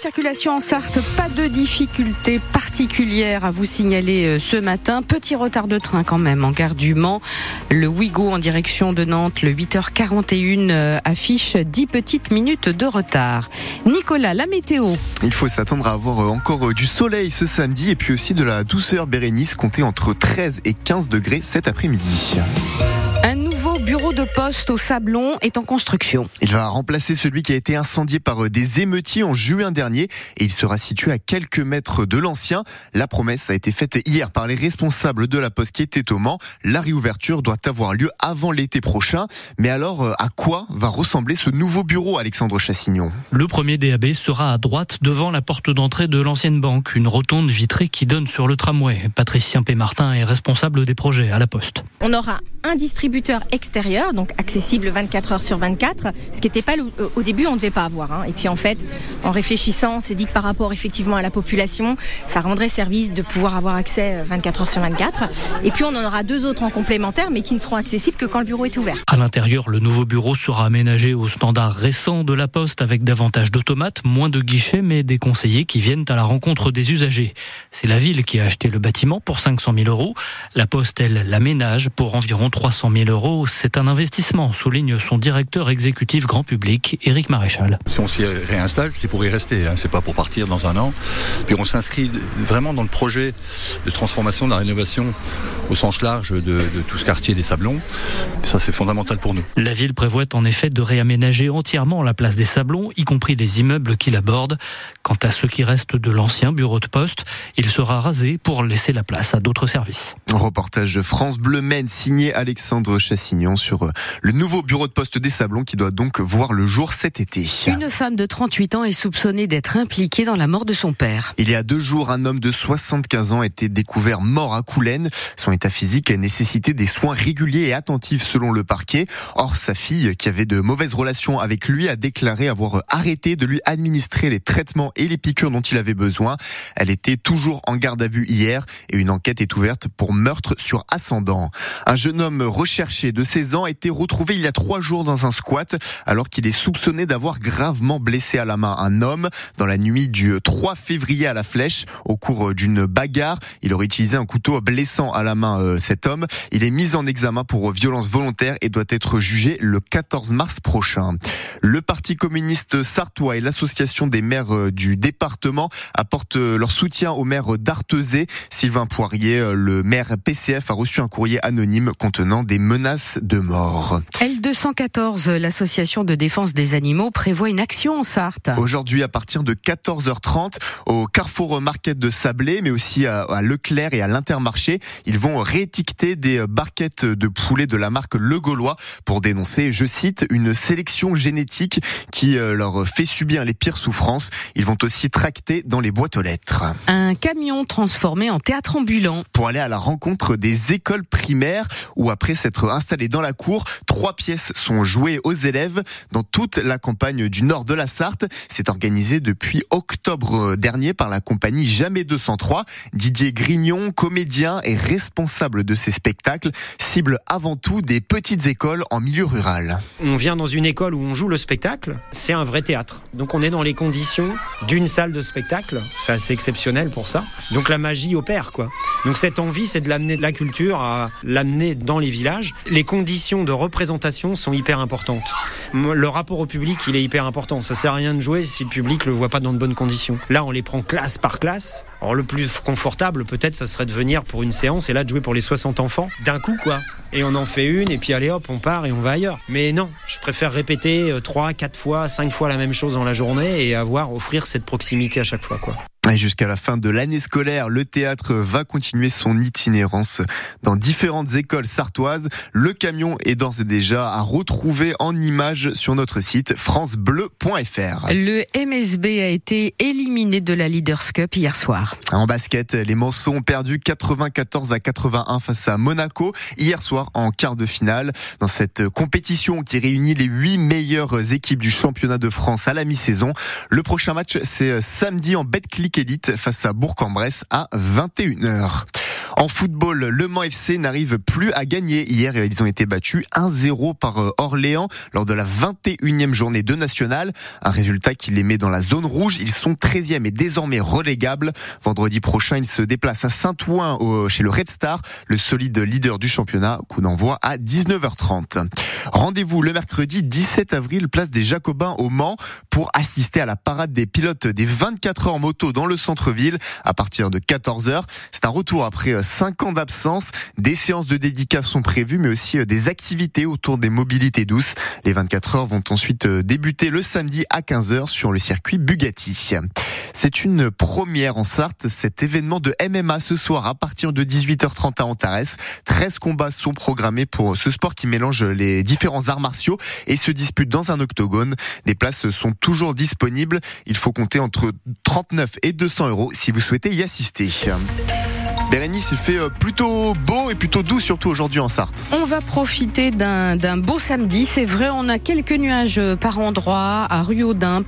circulation en Sarthe, pas de difficultés particulières à vous signaler euh, ce matin. Petit retard de train quand même en gare du Mans. Le Ouigo en direction de Nantes, le 8h41 euh, affiche 10 petites minutes de retard. Nicolas, la météo. Il faut s'attendre à avoir euh, encore du soleil ce samedi et puis aussi de la douceur Bérénice comptée entre 13 et 15 degrés cet après-midi bureau de poste au Sablon est en construction. Il va remplacer celui qui a été incendié par euh, des émeutiers en juin dernier et il sera situé à quelques mètres de l'ancien. La promesse a été faite hier par les responsables de la poste qui était au Mans. La réouverture doit avoir lieu avant l'été prochain. Mais alors, euh, à quoi va ressembler ce nouveau bureau, Alexandre Chassignon? Le premier DAB sera à droite devant la porte d'entrée de l'ancienne banque, une rotonde vitrée qui donne sur le tramway. Patricien Pémartin est responsable des projets à la poste. On aura un distributeur extérieur donc accessible 24 heures sur 24, ce qui n'était pas au début, on ne devait pas avoir. Hein. Et puis en fait, en réfléchissant, on s'est dit que par rapport effectivement à la population, ça rendrait service de pouvoir avoir accès 24 heures sur 24. Et puis on en aura deux autres en complémentaire, mais qui ne seront accessibles que quand le bureau est ouvert. À l'intérieur, le nouveau bureau sera aménagé aux standards récents de la Poste avec davantage d'automates, moins de guichets, mais des conseillers qui viennent à la rencontre des usagers. C'est la ville qui a acheté le bâtiment pour 500 000 euros. La Poste, elle, l'aménage pour environ 300 000 euros. C'est un investissement, souligne son directeur exécutif grand public, Éric Maréchal. Si on s'y réinstalle, c'est pour y rester, hein. c'est pas pour partir dans un an. Puis on s'inscrit vraiment dans le projet de transformation, de la rénovation au sens large de, de tout ce quartier des Sablons. Ça, c'est fondamental pour nous. La ville prévoit en effet de réaménager entièrement la place des Sablons, y compris les immeubles qui l'abordent. Quant à ce qui reste de l'ancien bureau de poste, il sera rasé pour laisser la place à d'autres services. Reportage de France Bleu Maine signé Alexandre Chassignon sur euh, le nouveau bureau de poste des Sablons qui doit donc voir le jour cet été. Une femme de 38 ans est soupçonnée d'être impliquée dans la mort de son père. Il y a deux jours, un homme de 75 ans a été découvert mort à Coulennes. Son état physique a nécessité des soins réguliers et attentifs selon le parquet. Or, sa fille, qui avait de mauvaises relations avec lui, a déclaré avoir arrêté de lui administrer les traitements et les piqûres dont il avait besoin. Elle était toujours en garde à vue hier et une enquête est ouverte pour meurtre sur ascendant. Un jeune homme recherché de 16 ans a été retrouvé il y a trois jours dans un squat alors qu'il est soupçonné d'avoir gravement blessé à la main un homme dans la nuit du 3 février à la flèche au cours d'une bagarre. Il aurait utilisé un couteau blessant à la main euh, cet homme. Il est mis en examen pour violence volontaire et doit être jugé le 14 mars prochain. Le Parti communiste sartois et l'association des maires euh, du département apportent euh, leur soutien au maire d'Artezé. Sylvain Poirier, le maire PCF, a reçu un courrier anonyme contenant des menaces de mort. L214, l'association de défense des animaux, prévoit une action en Sarthe. Aujourd'hui, à partir de 14h30, au Carrefour Market de Sablé, mais aussi à Leclerc et à l'Intermarché, ils vont réétiqueter des barquettes de poulet de la marque Le Gaulois pour dénoncer, je cite, une sélection génétique qui euh, leur fait subir les pires souffrances. Ils vont aussi tracter dans les boîtes aux lettres. Un camion transformé en théâtre ambulant. Pour aller à la rencontre des écoles primaires où après s'être installé dans la cour, trois pièces sont jouées aux élèves dans toute la campagne du nord de la Sarthe. C'est organisé depuis octobre dernier par la compagnie Jamais 203. Didier Grignon, comédien et responsable de ces spectacles, cible avant tout des petites écoles en milieu rural. On vient dans une école où on joue le spectacle, c'est un vrai théâtre. Donc on est dans les conditions d'une salle de spectacle, c'est assez exceptionnel pour ça. Donc la magie opère quoi. Donc cette envie c'est de l'amener de la culture à l'amener dans les villages. Les conditions de représentation sont hyper importantes. Le rapport au public, il est hyper important. Ça sert à rien de jouer si le public le voit pas dans de bonnes conditions. Là, on les prend classe par classe. Alors le plus confortable peut-être ça serait de venir pour une séance et là de jouer pour les 60 enfants d'un coup quoi. Et on en fait une et puis allez hop, on part et on va ailleurs. Mais non, je préfère répéter 3, euh, 4 fois, 5 fois la même chose dans la journée et avoir offrir cette proximité à chaque fois quoi. Et jusqu'à la fin de l'année scolaire, le théâtre va continuer son itinérance dans différentes écoles sartoises. Le camion est d'ores et déjà à retrouver en images sur notre site francebleu.fr. Le MSB a été éliminé de la Leaders Cup hier soir. En basket, les Manceaux ont perdu 94 à 81 face à Monaco hier soir en quart de finale. Dans cette compétition qui réunit les huit meilleures équipes du championnat de France à la mi-saison, le prochain match c'est samedi en Betclic Face à Bourg-en-Bresse à 21h. En football, Le Mans FC n'arrive plus à gagner. Hier, ils ont été battus 1-0 par euh, Orléans lors de la 21e journée de National. Un résultat qui les met dans la zone rouge. Ils sont 13e et désormais relégables. Vendredi prochain, ils se déplacent à Saint-Ouen chez le Red Star, le solide leader du championnat. Coup d'envoi à 19h30. Rendez-vous le mercredi 17 avril, place des Jacobins au Mans pour assister à la parade des pilotes des 24 heures moto dans le centre-ville à partir de 14h. C'est un retour après 5 ans d'absence. Des séances de dédicace sont prévues, mais aussi euh, des activités autour des mobilités douces. Les 24 heures vont ensuite euh, débuter le samedi à 15h sur le circuit Bugatti. C'est une première en Sarthe, cet événement de MMA ce soir à partir de 18h30 à Antares. 13 combats sont programmés pour ce sport qui mélange les différents arts martiaux et se dispute dans un octogone. Les places sont toujours disponibles. Il faut compter entre 39 et 200 euros si vous souhaitez y assister. Bérénice, il fait euh, plutôt beau et plutôt doux, surtout aujourd'hui en Sarthe. On va profiter d'un beau samedi. C'est vrai, on a quelques nuages par endroit à Ruaudin,